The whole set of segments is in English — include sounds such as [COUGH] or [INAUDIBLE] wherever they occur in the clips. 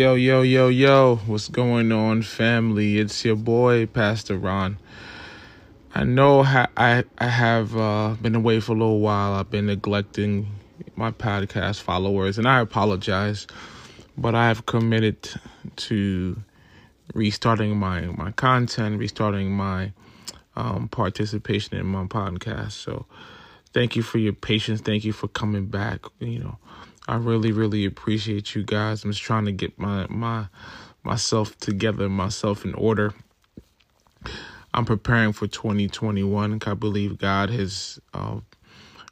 Yo, yo, yo, yo, what's going on, family? It's your boy, Pastor Ron. I know I, I have uh, been away for a little while. I've been neglecting my podcast followers, and I apologize, but I have committed to restarting my, my content, restarting my um, participation in my podcast. So, thank you for your patience. Thank you for coming back. You know, I really, really appreciate you guys. I'm just trying to get my my myself together, myself in order. I'm preparing for 2021. I believe God has. Uh,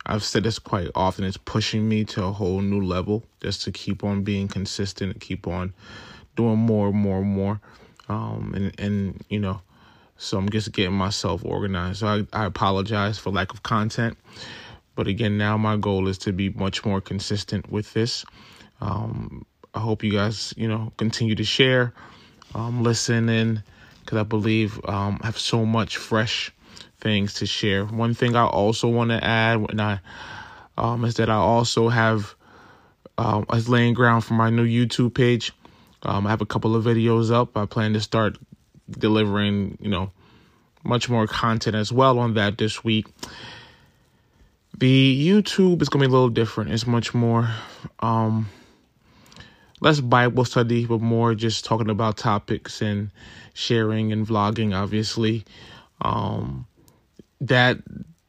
I've said this quite often. It's pushing me to a whole new level, just to keep on being consistent, and keep on doing more, more, more. Um, and and you know, so I'm just getting myself organized. So I, I apologize for lack of content. But again, now my goal is to be much more consistent with this. Um, I hope you guys, you know, continue to share, um, listen because I believe um, I have so much fresh things to share. One thing I also want to add, when I um, is that I also have um, as laying ground for my new YouTube page. Um, I have a couple of videos up. I plan to start delivering, you know, much more content as well on that this week. The YouTube is gonna be a little different. It's much more um less Bible study, but more just talking about topics and sharing and vlogging, obviously. Um that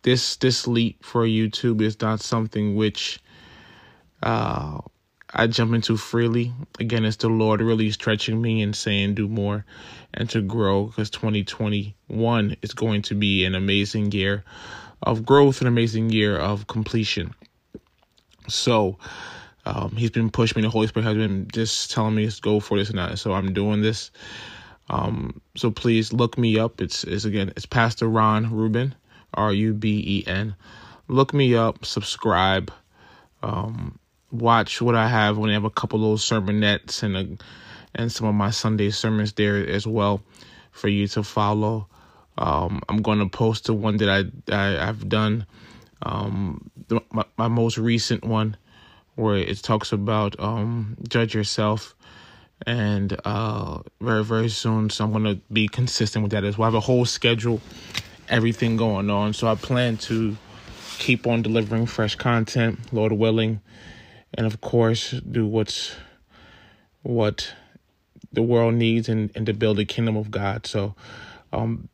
this this leap for YouTube is not something which uh I jump into freely. Again, it's the Lord really stretching me and saying do more and to grow because 2021 is going to be an amazing year of growth, an amazing year of completion. So um, he's been pushing me. The Holy Spirit has been just telling me to go for this and that. So I'm doing this. Um, so please look me up. It's, it's again, it's Pastor Ron Ruben, R U B E N. Look me up, subscribe, um, watch what I have when I have a couple of those sermonettes and a, and some of my Sunday sermons there as well for you to follow. Um, I'm going to post the one that I, I have done, um, the, my, my, most recent one, where it talks about um, judge yourself, and uh, very very soon. So I'm going to be consistent with that as well. I have a whole schedule, everything going on. So I plan to keep on delivering fresh content, Lord willing, and of course do what's what the world needs and, and to build the kingdom of God. So um,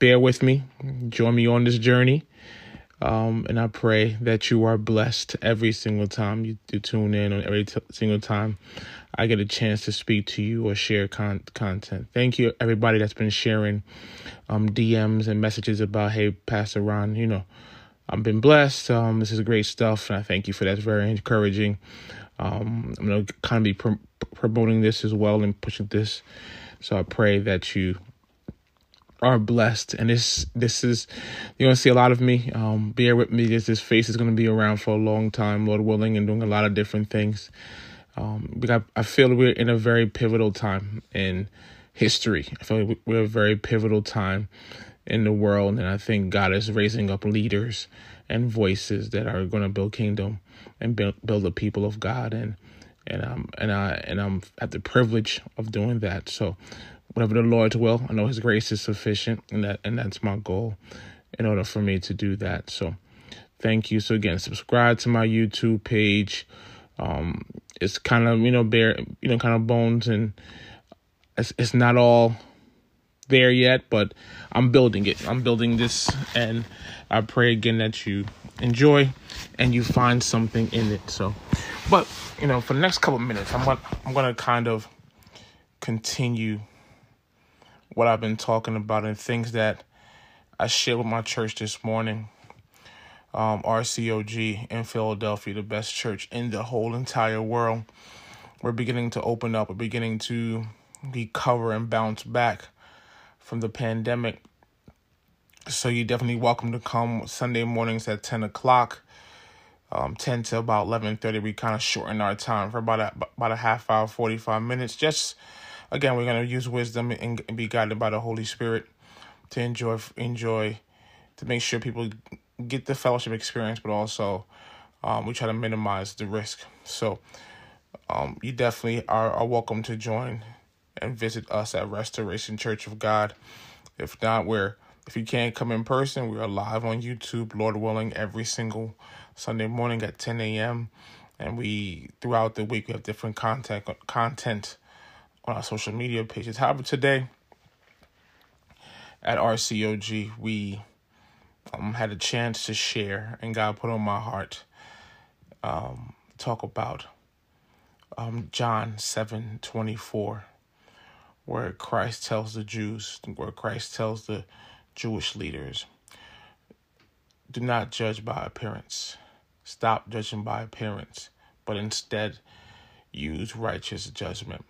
bear with me, join me on this journey. Um, and I pray that you are blessed every single time you, you tune in, or every t- single time I get a chance to speak to you or share con- content. Thank you, everybody that's been sharing um, DMs and messages about, hey, Pastor Ron, you know, I've been blessed. Um, this is great stuff, and I thank you for that. It's very encouraging. Um, I'm going to kind of be pr- promoting this as well and pushing this. So I pray that you are blessed. And this this is you're gonna see a lot of me. Um, bear with me. This this face is gonna be around for a long time, Lord willing, and doing a lot of different things. Um, because I, I feel we're in a very pivotal time in history. I feel like we're a very pivotal time in the world, and I think God is raising up leaders and voices that are going to build kingdom and build build the people of God. And and um and I and I'm at the privilege of doing that. So whatever the Lord's will. I know His grace is sufficient, and that and that's my goal in order for me to do that. So, thank you. So again, subscribe to my YouTube page. Um, it's kind of you know bare you know kind of bones and it's it's not all there yet, but I'm building it. I'm building this, and I pray again that you enjoy and you find something in it. So, but you know, for the next couple minutes, I'm gonna I'm gonna kind of continue what I've been talking about and things that I shared with my church this morning. Um, RCOG in Philadelphia, the best church in the whole entire world. We're beginning to open up, we're beginning to recover and bounce back from the pandemic. So you're definitely welcome to come Sunday mornings at 10 o'clock. Um, 10 to about 11.30, we kind of shorten our time for about a, about a half hour, 45 minutes, just again, we're going to use wisdom and, and be guided by the Holy Spirit to enjoy enjoy to make sure people get the fellowship experience, but also um, we try to minimize the risk. So um, you definitely are, are welcome to join and visit us at Restoration Church of God. If not, we're if you can't come in person, we are live on YouTube, Lord willing, every single Sunday morning at 10 a.m. And we throughout the week we have different content content on our social media pages. However, today at RCOG we um, had a chance to share, and God put on my heart um, talk about um, John seven twenty four, where Christ tells the Jews, where Christ tells the Jewish leaders, do not judge by appearance. Stop judging by appearance, but instead use righteous judgment.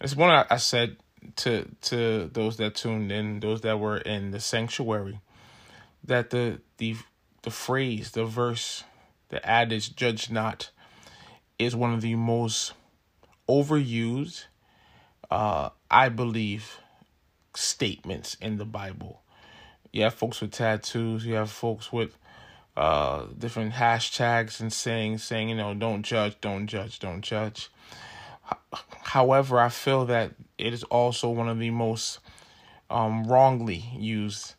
It's one I said to to those that tuned in, those that were in the sanctuary, that the the the phrase, the verse, the adage "judge not" is one of the most overused, uh, I believe, statements in the Bible. You have folks with tattoos. You have folks with uh, different hashtags and saying saying you know don't judge, don't judge, don't judge. However, I feel that it is also one of the most um, wrongly used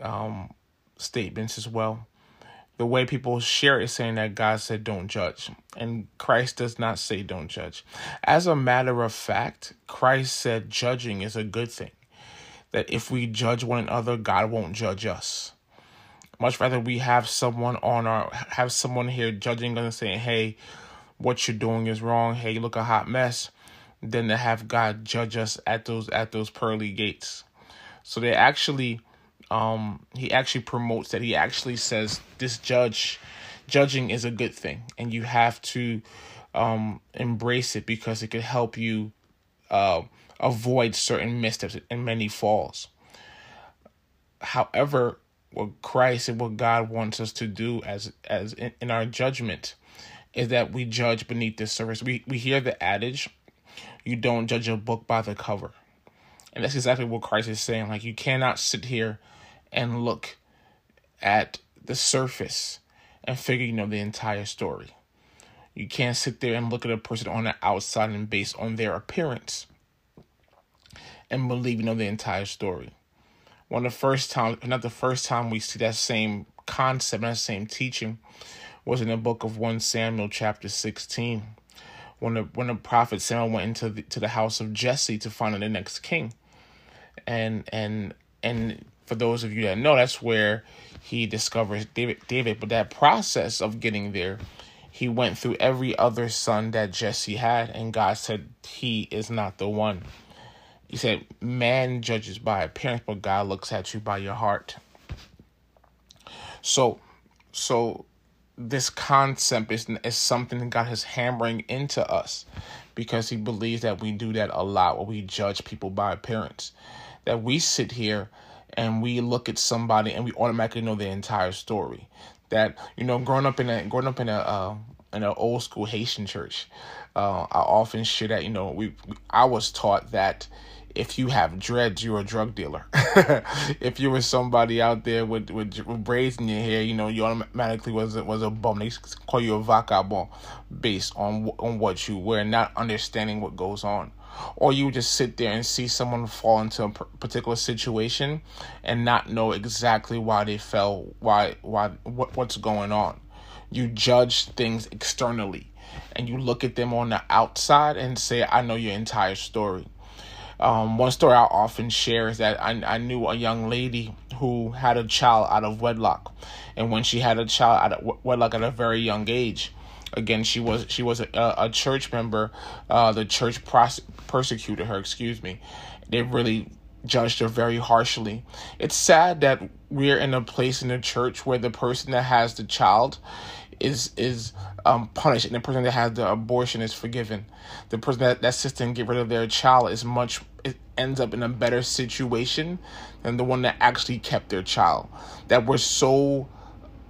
um, statements as well. The way people share it saying that God said don't judge, and Christ does not say don't judge. As a matter of fact, Christ said judging is a good thing. That if we judge one another, God won't judge us. Much rather we have someone on our have someone here judging us and saying, "Hey, what you're doing is wrong. Hey, look a hot mess." Than to have God judge us at those at those pearly gates. So they actually um, he actually promotes that he actually says this judge judging is a good thing and you have to um, embrace it because it could help you uh, avoid certain missteps and many falls however what christ and what god wants us to do as as in, in our judgment is that we judge beneath the surface we we hear the adage you don't judge a book by the cover and that's exactly what christ is saying like you cannot sit here and look at the surface and figure you know the entire story. You can't sit there and look at a person on the outside and based on their appearance and believe you know the entire story. One of the first time, not the first time we see that same concept, that same teaching, was in the book of one Samuel chapter sixteen, when the when the prophet Samuel went into the, to the house of Jesse to find the next king, and and and for those of you that know, that's where he discovers David. David, but that process of getting there, he went through every other son that Jesse had, and God said he is not the one. He said, "Man judges by appearance, but God looks at you by your heart." So, so this concept is is something that God is hammering into us because He believes that we do that a lot, where we judge people by appearance. That we sit here and we look at somebody and we automatically know their entire story. That you know, growing up in a growing up in a uh, in an old school Haitian church, uh, I often share that you know we I was taught that if you have dreads, you're a drug dealer. [LAUGHS] if you were somebody out there with, with, with braids in your hair, you know, you automatically was was a bum. They call you a vagabond based on on what you wear, not understanding what goes on or you just sit there and see someone fall into a particular situation and not know exactly why they fell why why what, what's going on you judge things externally and you look at them on the outside and say i know your entire story um, one story i often share is that I, I knew a young lady who had a child out of wedlock and when she had a child out of wedlock at a very young age Again, she was she was a, a church member. Uh, the church persecuted her. Excuse me. They really judged her very harshly. It's sad that we're in a place in the church where the person that has the child is is um, punished and the person that has the abortion is forgiven. The person that, that and get rid of their child is much it ends up in a better situation than the one that actually kept their child. That we're so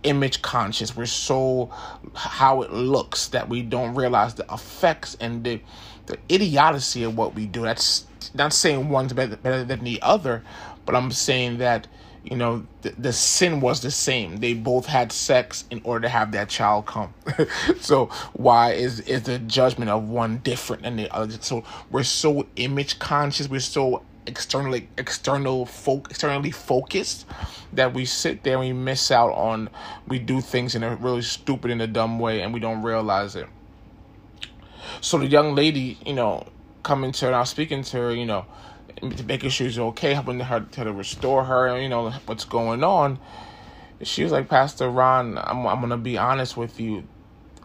image conscious. We're so how it looks that we don't realize the effects and the the idiocy of what we do. That's not saying one's better, better than the other, but I'm saying that you know the, the sin was the same. They both had sex in order to have that child come. [LAUGHS] so why is is the judgment of one different than the other? So we're so image conscious. We're so externally external folk externally focused that we sit there and we miss out on we do things in a really stupid and a dumb way and we don't realize it so the young lady you know coming to her and i was speaking to her you know making sure she's okay helping her to restore her you know what's going on she was like pastor ron i'm, I'm gonna be honest with you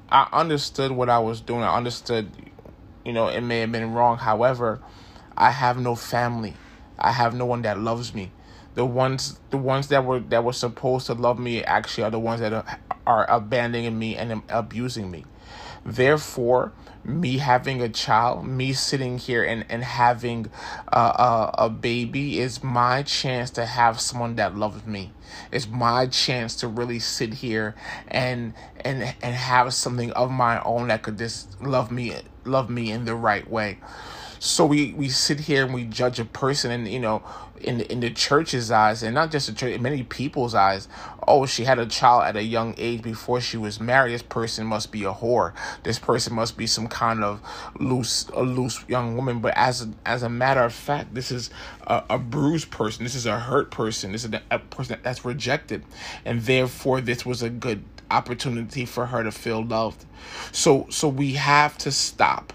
i understood what i was doing i understood you know it may have been wrong however I have no family. I have no one that loves me. The ones the ones that were that were supposed to love me actually are the ones that are, are abandoning me and abusing me. Therefore, me having a child, me sitting here and, and having a, a, a baby is my chance to have someone that loves me. It's my chance to really sit here and and and have something of my own that could just love me love me in the right way. So we we sit here and we judge a person, and you know, in in the church's eyes, and not just the church, many people's eyes. Oh, she had a child at a young age before she was married. This person must be a whore. This person must be some kind of loose a loose young woman. But as as a matter of fact, this is a, a bruised person. This is a hurt person. This is a, a person that's rejected, and therefore this was a good opportunity for her to feel loved. So so we have to stop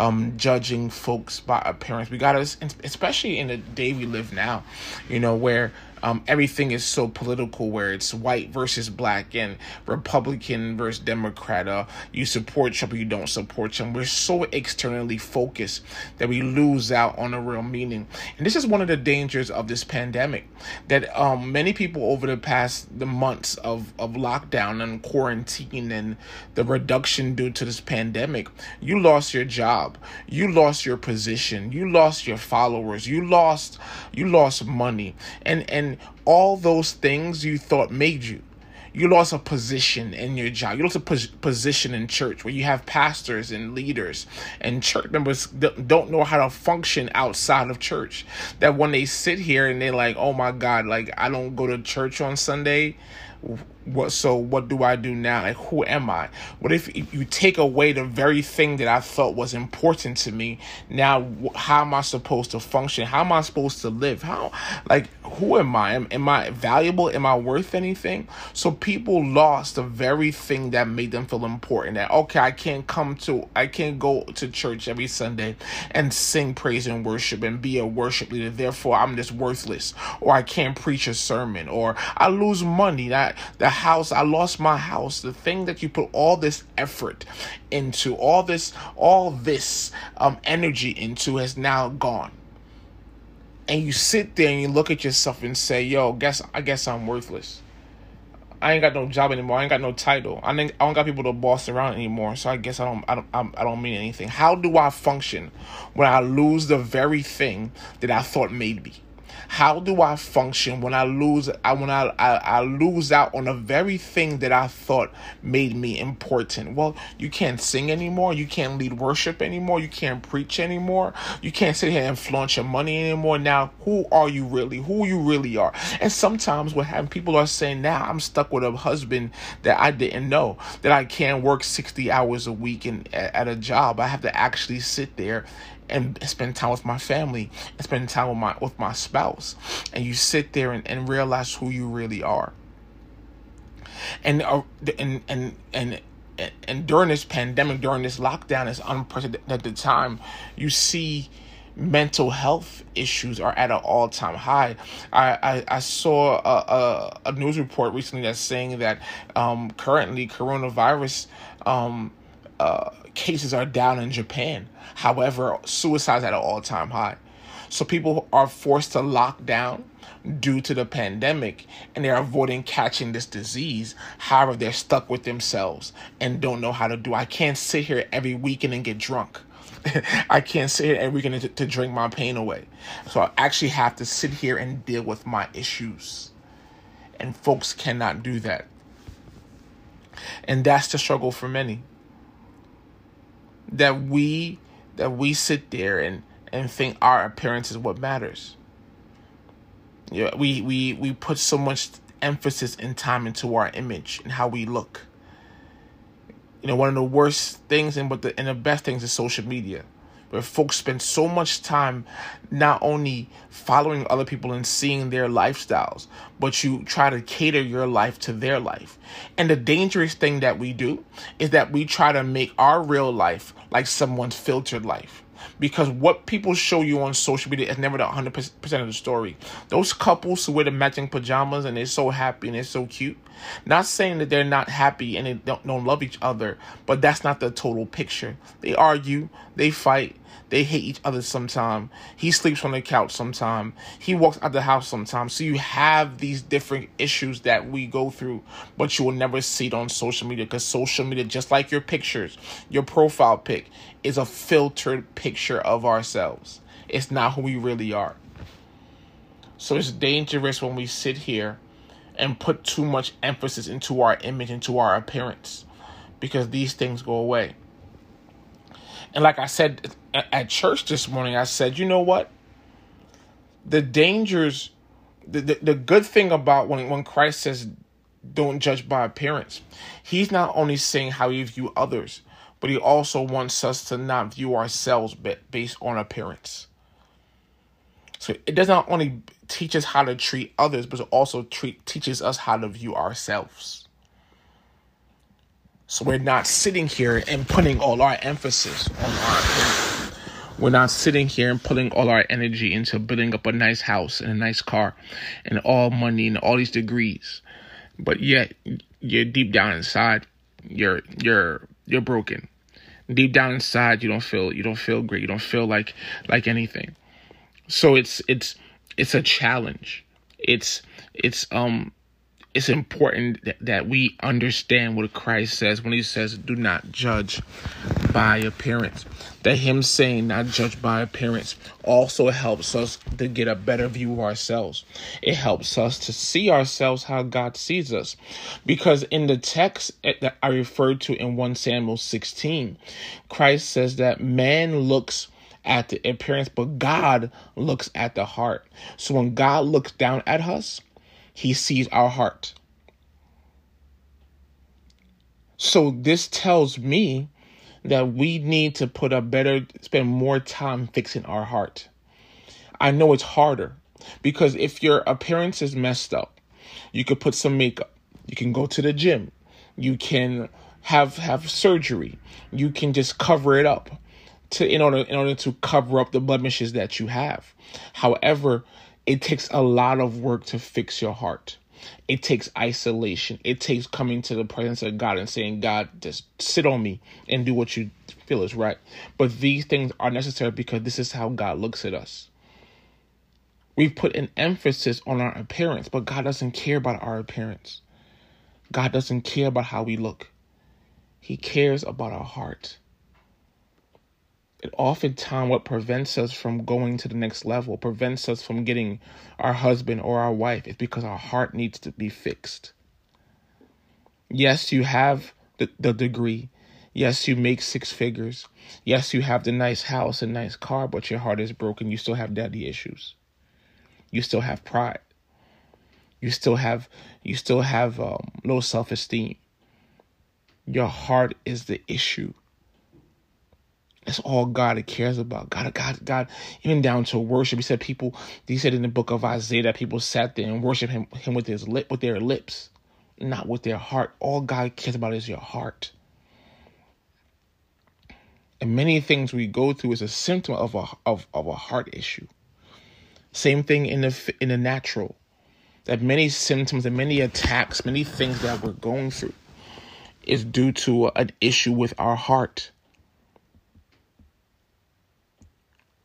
um, judging folks by appearance. We got to, especially in the day we live now, you know, where um, everything is so political where it's white versus black and Republican versus Democrat. Uh, you support Trump you don't support Trump. We're so externally focused that we lose out on the real meaning. And this is one of the dangers of this pandemic that um, many people over the past the months of, of lockdown and quarantine and the reduction due to this pandemic, you lost your job, you lost your position, you lost your followers, you lost you lost money, and and all those things you thought made you. You lost a position in your job. You lost a pos- position in church where you have pastors and leaders and church members that don't know how to function outside of church. That when they sit here and they're like, oh my God, like I don't go to church on Sunday what so what do i do now like who am i? What if you take away the very thing that i thought was important to me now how am i supposed to function? How am i supposed to live? How like who am i? Am, am i valuable? Am i worth anything? So people lost the very thing that made them feel important that okay i can't come to i can't go to church every sunday and sing praise and worship and be a worship leader. Therefore i'm just worthless. Or i can't preach a sermon. Or i lose money. That that the house i lost my house the thing that you put all this effort into all this all this um energy into has now gone and you sit there and you look at yourself and say yo guess i guess i'm worthless I ain't got no job anymore. I ain't got no title. I, ain't, I don't got people to boss around anymore. So I guess I don't. I don't. I don't mean anything. How do I function when I lose the very thing that I thought made me? How do I function when I lose I when I, I, I lose out on the very thing that I thought made me important? Well, you can't sing anymore, you can't lead worship anymore, you can't preach anymore, you can't sit here and flaunt your money anymore. Now, who are you really? Who you really are? And sometimes what happens, people are saying, now I'm stuck with a husband that I didn't know, that I can't work 60 hours a week and at a job. I have to actually sit there and spend time with my family and spend time with my with my spouse and you sit there and, and realize who you really are and uh, and and and and during this pandemic during this lockdown this unprecedented at the time you see mental health issues are at an all-time high. I, I, I saw a, a, a, news report recently that's saying that um, currently coronavirus um, uh, cases are down in Japan. However, suicides at an all time high. So people are forced to lock down due to the pandemic and they're avoiding catching this disease. However, they're stuck with themselves and don't know how to do. I can't sit here every weekend and get drunk. [LAUGHS] I can't sit here every weekend to, to drink my pain away. So I actually have to sit here and deal with my issues. And folks cannot do that. And that's the struggle for many. That we that we sit there and and think our appearance is what matters. Yeah, we we we put so much emphasis and time into our image and how we look. You know, one of the worst things and but the and the best things is social media where folks spend so much time not only following other people and seeing their lifestyles, but you try to cater your life to their life. And the dangerous thing that we do is that we try to make our real life like someone's filtered life because what people show you on social media is never the 100% of the story. Those couples who wear the matching pajamas and they're so happy and they're so cute, not saying that they're not happy and they don't, don't love each other, but that's not the total picture. They argue, they fight, they hate each other sometime. He sleeps on the couch sometime. He walks out the house sometimes. So you have these different issues that we go through, but you will never see it on social media because social media, just like your pictures, your profile pic, is a filtered picture of ourselves. It's not who we really are. So it's dangerous when we sit here and put too much emphasis into our image, into our appearance, because these things go away. And like I said at church this morning, I said, you know what? The dangers, the, the, the good thing about when, when Christ says, don't judge by appearance, he's not only saying how you view others, but he also wants us to not view ourselves based on appearance. So it does not only teach us how to treat others, but it also treat, teaches us how to view ourselves. So we're not sitting here and putting all our emphasis on our opinion. We're not sitting here and putting all our energy into building up a nice house and a nice car and all money and all these degrees. But yet you're deep down inside, you're you're you're broken. Deep down inside you don't feel you don't feel great. You don't feel like like anything. So it's it's it's a challenge. It's it's um it's important that, that we understand what Christ says when he says, do not judge by appearance. That him saying not judge by appearance also helps us to get a better view of ourselves. It helps us to see ourselves how God sees us. Because in the text that I referred to in 1 Samuel 16, Christ says that man looks at the appearance, but God looks at the heart. So when God looks down at us, he sees our heart. So this tells me that we need to put a better, spend more time fixing our heart. I know it's harder because if your appearance is messed up, you could put some makeup, you can go to the gym, you can have have surgery, you can just cover it up to in order in order to cover up the blemishes that you have. However, it takes a lot of work to fix your heart. It takes isolation. It takes coming to the presence of God and saying, God, just sit on me and do what you feel is right. But these things are necessary because this is how God looks at us. We've put an emphasis on our appearance, but God doesn't care about our appearance. God doesn't care about how we look. He cares about our heart it oftentimes what prevents us from going to the next level, prevents us from getting our husband or our wife, is because our heart needs to be fixed. Yes, you have the, the degree. Yes, you make six figures. Yes, you have the nice house and nice car, but your heart is broken. You still have daddy issues. You still have pride. You still have you still have um, low self esteem. Your heart is the issue. That's all God cares about. God, God, God, even down to worship. He said people, he said in the book of Isaiah that people sat there and worship him, him with his lip, with their lips, not with their heart. All God cares about is your heart. And many things we go through is a symptom of a of, of a heart issue. Same thing in the in the natural. That many symptoms and many attacks, many things that we're going through is due to an issue with our heart.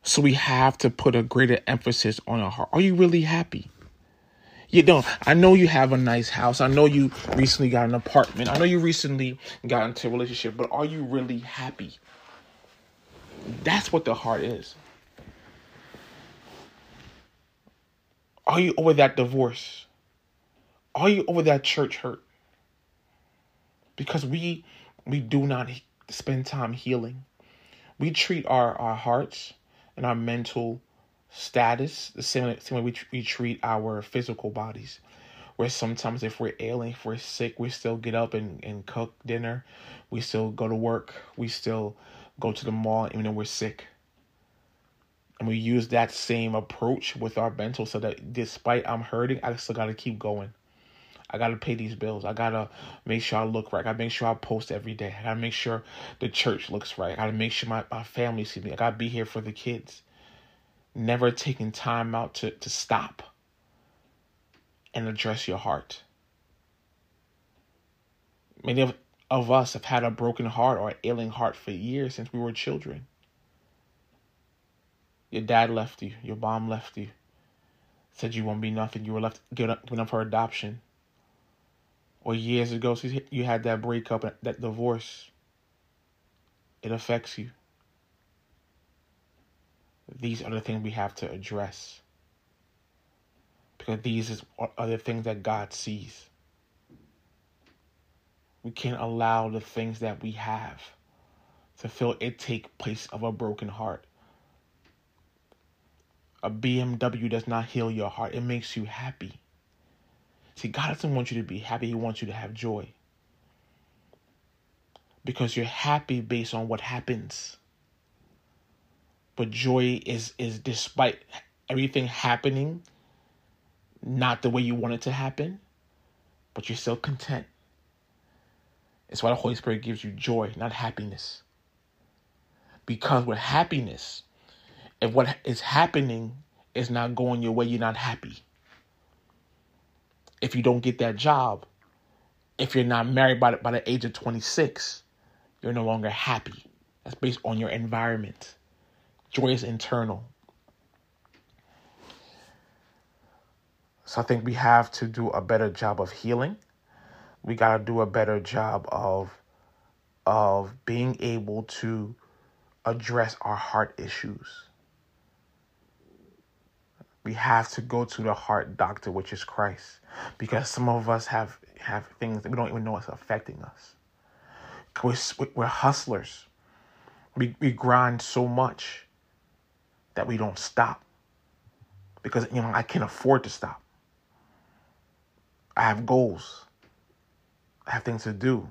So we have to put a greater emphasis on our heart. Are you really happy? You don't. I know you have a nice house. I know you recently got an apartment. I know you recently got into a relationship, but are you really happy? That's what the heart is. Are you over that divorce? Are you over that church hurt? Because we we do not spend time healing We treat our, our hearts and our mental status the same, same way we, we treat our physical bodies. Where sometimes if we're ailing, if we're sick, we still get up and, and cook dinner. We still go to work. We still go to the mall even though we're sick. And we use that same approach with our mental so that despite I'm hurting, I still got to keep going. I gotta pay these bills. I gotta make sure I look right. I gotta make sure I post every day. I gotta make sure the church looks right. I gotta make sure my, my family sees me. I gotta be here for the kids. Never taking time out to, to stop and address your heart. Many of, of us have had a broken heart or an ailing heart for years since we were children. Your dad left you, your mom left you, said you won't be nothing. You were left up, given up for adoption or years ago so you had that breakup, that divorce, it affects you. These are the things we have to address. Because these are the things that God sees. We can't allow the things that we have to feel it take place of a broken heart. A BMW does not heal your heart. It makes you happy. See, God doesn't want you to be happy, He wants you to have joy. Because you're happy based on what happens. But joy is is despite everything happening not the way you want it to happen, but you're still content. It's why the Holy Spirit gives you joy, not happiness. Because with happiness, if what is happening is not going your way, you're not happy if you don't get that job, if you're not married by the, by the age of 26, you're no longer happy. That's based on your environment. Joy is internal. So I think we have to do a better job of healing. We got to do a better job of of being able to address our heart issues we have to go to the heart doctor, which is Christ, because some of us have have things that we don't even know it's affecting us. We're, we're hustlers. We we grind so much that we don't stop because you know I can't afford to stop. I have goals. I have things to do.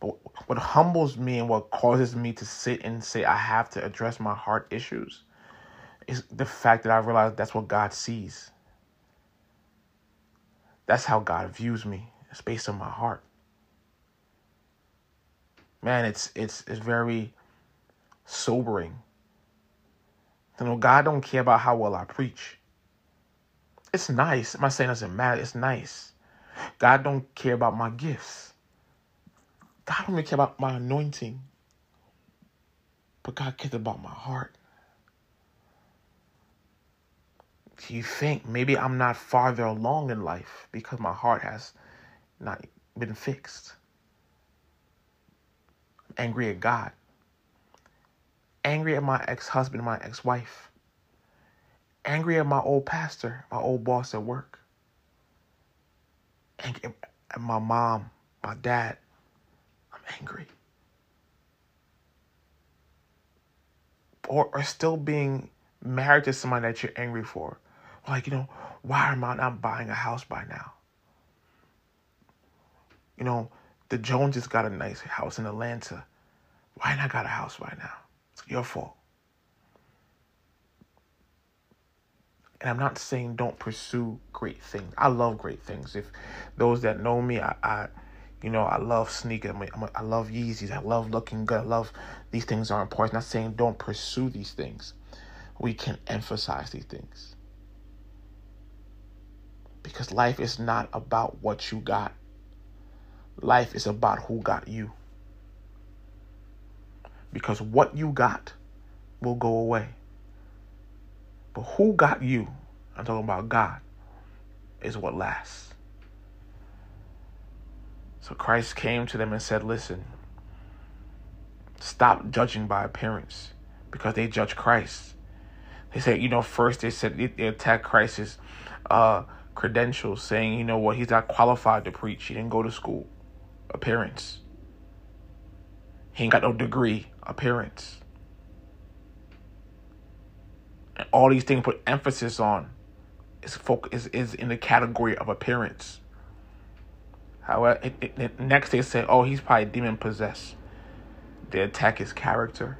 But what humbles me and what causes me to sit and say I have to address my heart issues is the fact that I realize that's what God sees. That's how God views me. It's based on my heart. Man, it's it's it's very sobering. You know, God don't care about how well I preach. It's nice. I'm not saying it doesn't matter. It's nice. God don't care about my gifts. God don't really care about my anointing. But God cares about my heart. You think maybe I'm not farther along in life because my heart has not been fixed. Angry at God. Angry at my ex husband, my ex wife. Angry at my old pastor, my old boss at work. Angry at my mom, my dad. I'm angry. Or, or still being married to someone that you're angry for like, you know, why am I not buying a house by now? You know, the Joneses got a nice house in Atlanta. Why not got a house by now? It's your fault. And I'm not saying don't pursue great things. I love great things. If those that know me, I, I you know, I love sneakers. I, I love Yeezys. I love looking good. I love these things are important. I'm not saying don't pursue these things. We can emphasize these things. Because life is not about what you got, life is about who got you. Because what you got will go away. But who got you, I'm talking about God, is what lasts. So Christ came to them and said, Listen, stop judging by appearance because they judge Christ. They said, you know, first they said they attacked Christ's uh, credentials saying, you know what, he's not qualified to preach. He didn't go to school. Appearance. He ain't got no degree. appearance. And all these things put emphasis on is folk is, is in the category of appearance. However, it, it, it, next they say, oh, he's probably demon possessed. They attack his character,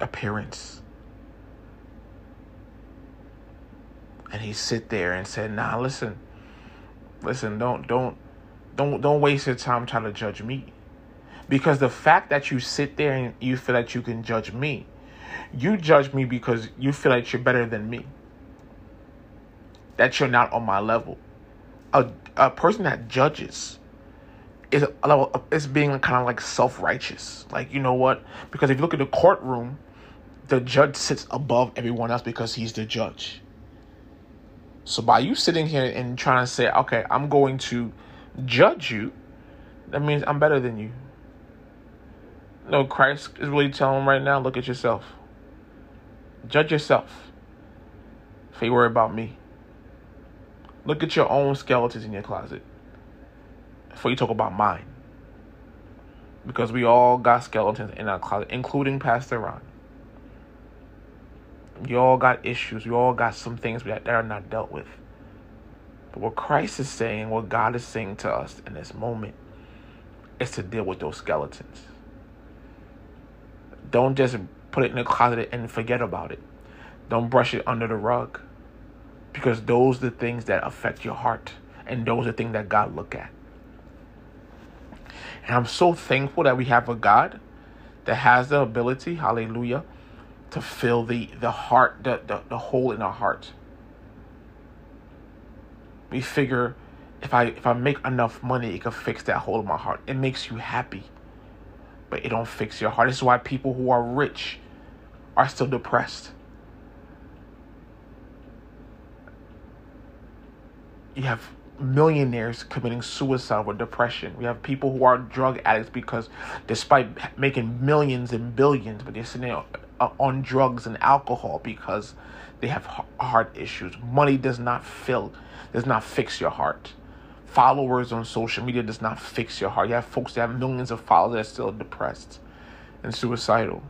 appearance. And he sit there and said, nah, listen, listen, don't, don't, don't, don't waste your time trying to judge me. Because the fact that you sit there and you feel that you can judge me, you judge me because you feel like you're better than me that you're not on my level. A, a person that judges is is being kind of like self righteous. Like you know what? Because if you look at the courtroom, the judge sits above everyone else because he's the judge. So by you sitting here and trying to say, okay, I'm going to judge you, that means I'm better than you. No, Christ is really telling right now, look at yourself. Judge yourself. If you worry about me. Look at your own skeletons in your closet before you talk about mine. Because we all got skeletons in our closet, including Pastor Ron. You all got issues. You all got some things that, that are not dealt with. But what Christ is saying, what God is saying to us in this moment, is to deal with those skeletons. Don't just put it in the closet and forget about it. Don't brush it under the rug because those are the things that affect your heart and those are the things that God look at. And I'm so thankful that we have a God that has the ability, hallelujah, to fill the the heart, the, the, the hole in our heart. We figure if I if I make enough money, it can fix that hole in my heart. It makes you happy. But it don't fix your heart. This is why people who are rich are still depressed you have millionaires committing suicide with depression. We have people who are drug addicts because despite making millions and billions, but they're sitting on drugs and alcohol because they have heart issues. Money does not fill, does not fix your heart. Followers on social media does not fix your heart. You have folks that have millions of followers that are still depressed and suicidal.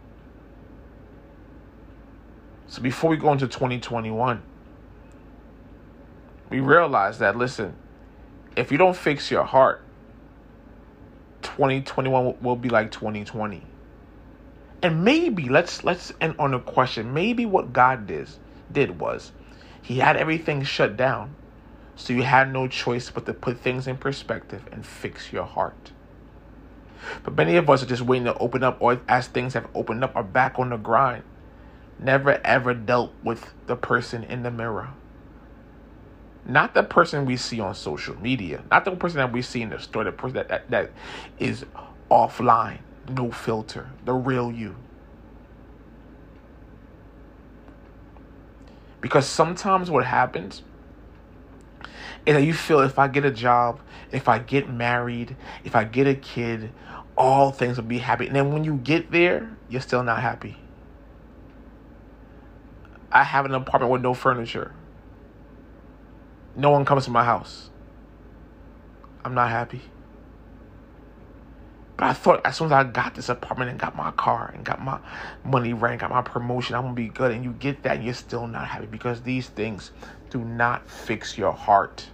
So before we go into 2021, we realize that listen, if you don't fix your heart, 2021 will be like 2020. And maybe let's let's end on a question. Maybe what God did did was he had everything shut down. So you had no choice but to put things in perspective and fix your heart. But many of us are just waiting to open up, or as things have opened up, are back on the grind. Never ever dealt with the person in the mirror. Not the person we see on social media, not the person that we see in the store, the person that, that, that is offline, no filter, the real you. Because sometimes what happens is that you feel if I get a job, if I get married, if I get a kid, all things will be happy. And then when you get there, you're still not happy. I have an apartment with no furniture no one comes to my house. I'm not happy. But I thought as soon as I got this apartment and got my car and got my money rank, got my promotion, I'm gonna be good. And you get that, and you're still not happy because these things do not fix your heart.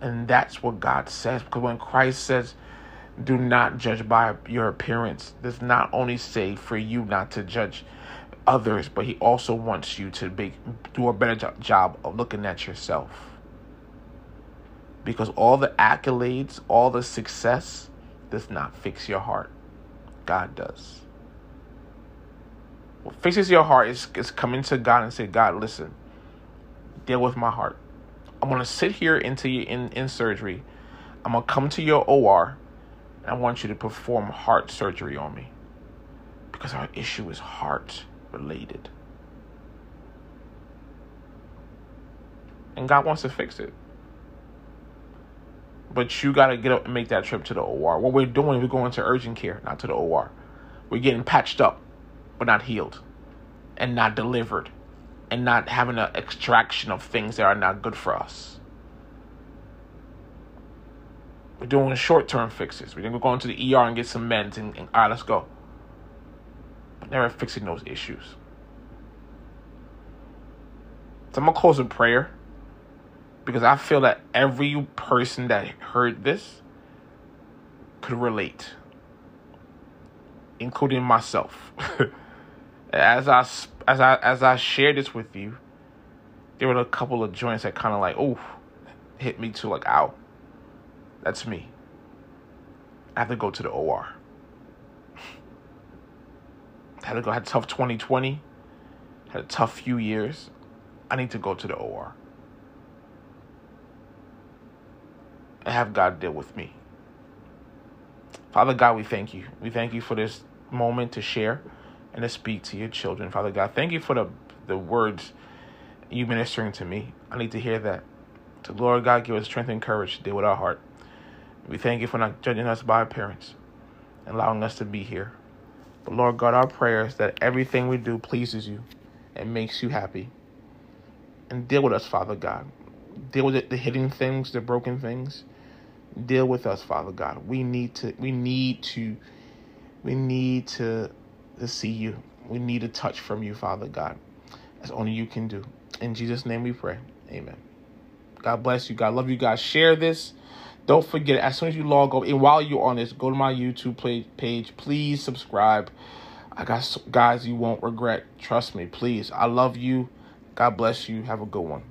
And that's what God says. Because when Christ says, do not judge by your appearance, does not only say for you not to judge others, but he also wants you to be, do a better job of looking at yourself. Because all the accolades, all the success does not fix your heart. God does. What fixes your heart is, is coming to God and say, God, listen, deal with my heart. I'm gonna sit here into in, in surgery. I'm gonna come to your OR and I want you to perform heart surgery on me. Because our issue is heart related. And God wants to fix it. But you got to get up and make that trip to the OR. What we're doing, we're going to urgent care, not to the OR. We're getting patched up, but not healed, and not delivered, and not having an extraction of things that are not good for us. We're doing short term fixes. We're going to the ER and get some meds and, and all right, let's go. But never fixing those issues. So I'm going to close in prayer because I feel that every person that heard this could relate, including myself. [LAUGHS] as I as I as I shared this with you, there were a couple of joints that kind of like, oh, hit me too. like, ow. That's me. I have to go to the OR. [LAUGHS] had to go. Had a tough 2020. Had a tough few years. I need to go to the OR. And have God deal with me. Father God, we thank you. We thank you for this moment to share and to speak to your children. Father God, thank you for the the words you ministering to me. I need to hear that. To Lord God, give us strength and courage to deal with our heart. We thank you for not judging us by our parents and allowing us to be here. But Lord God, our prayer is that everything we do pleases you and makes you happy. And deal with us, Father God. Deal with the hidden things, the broken things. Deal with us, Father God. We need to we need to we need to to see you. We need a touch from you, Father God. As only you can do. In Jesus' name we pray. Amen. God bless you. God love you guys. Share this. Don't forget, as soon as you log on, and while you're on this, go to my YouTube page. Please subscribe. I got guys you won't regret. Trust me, please. I love you. God bless you. Have a good one.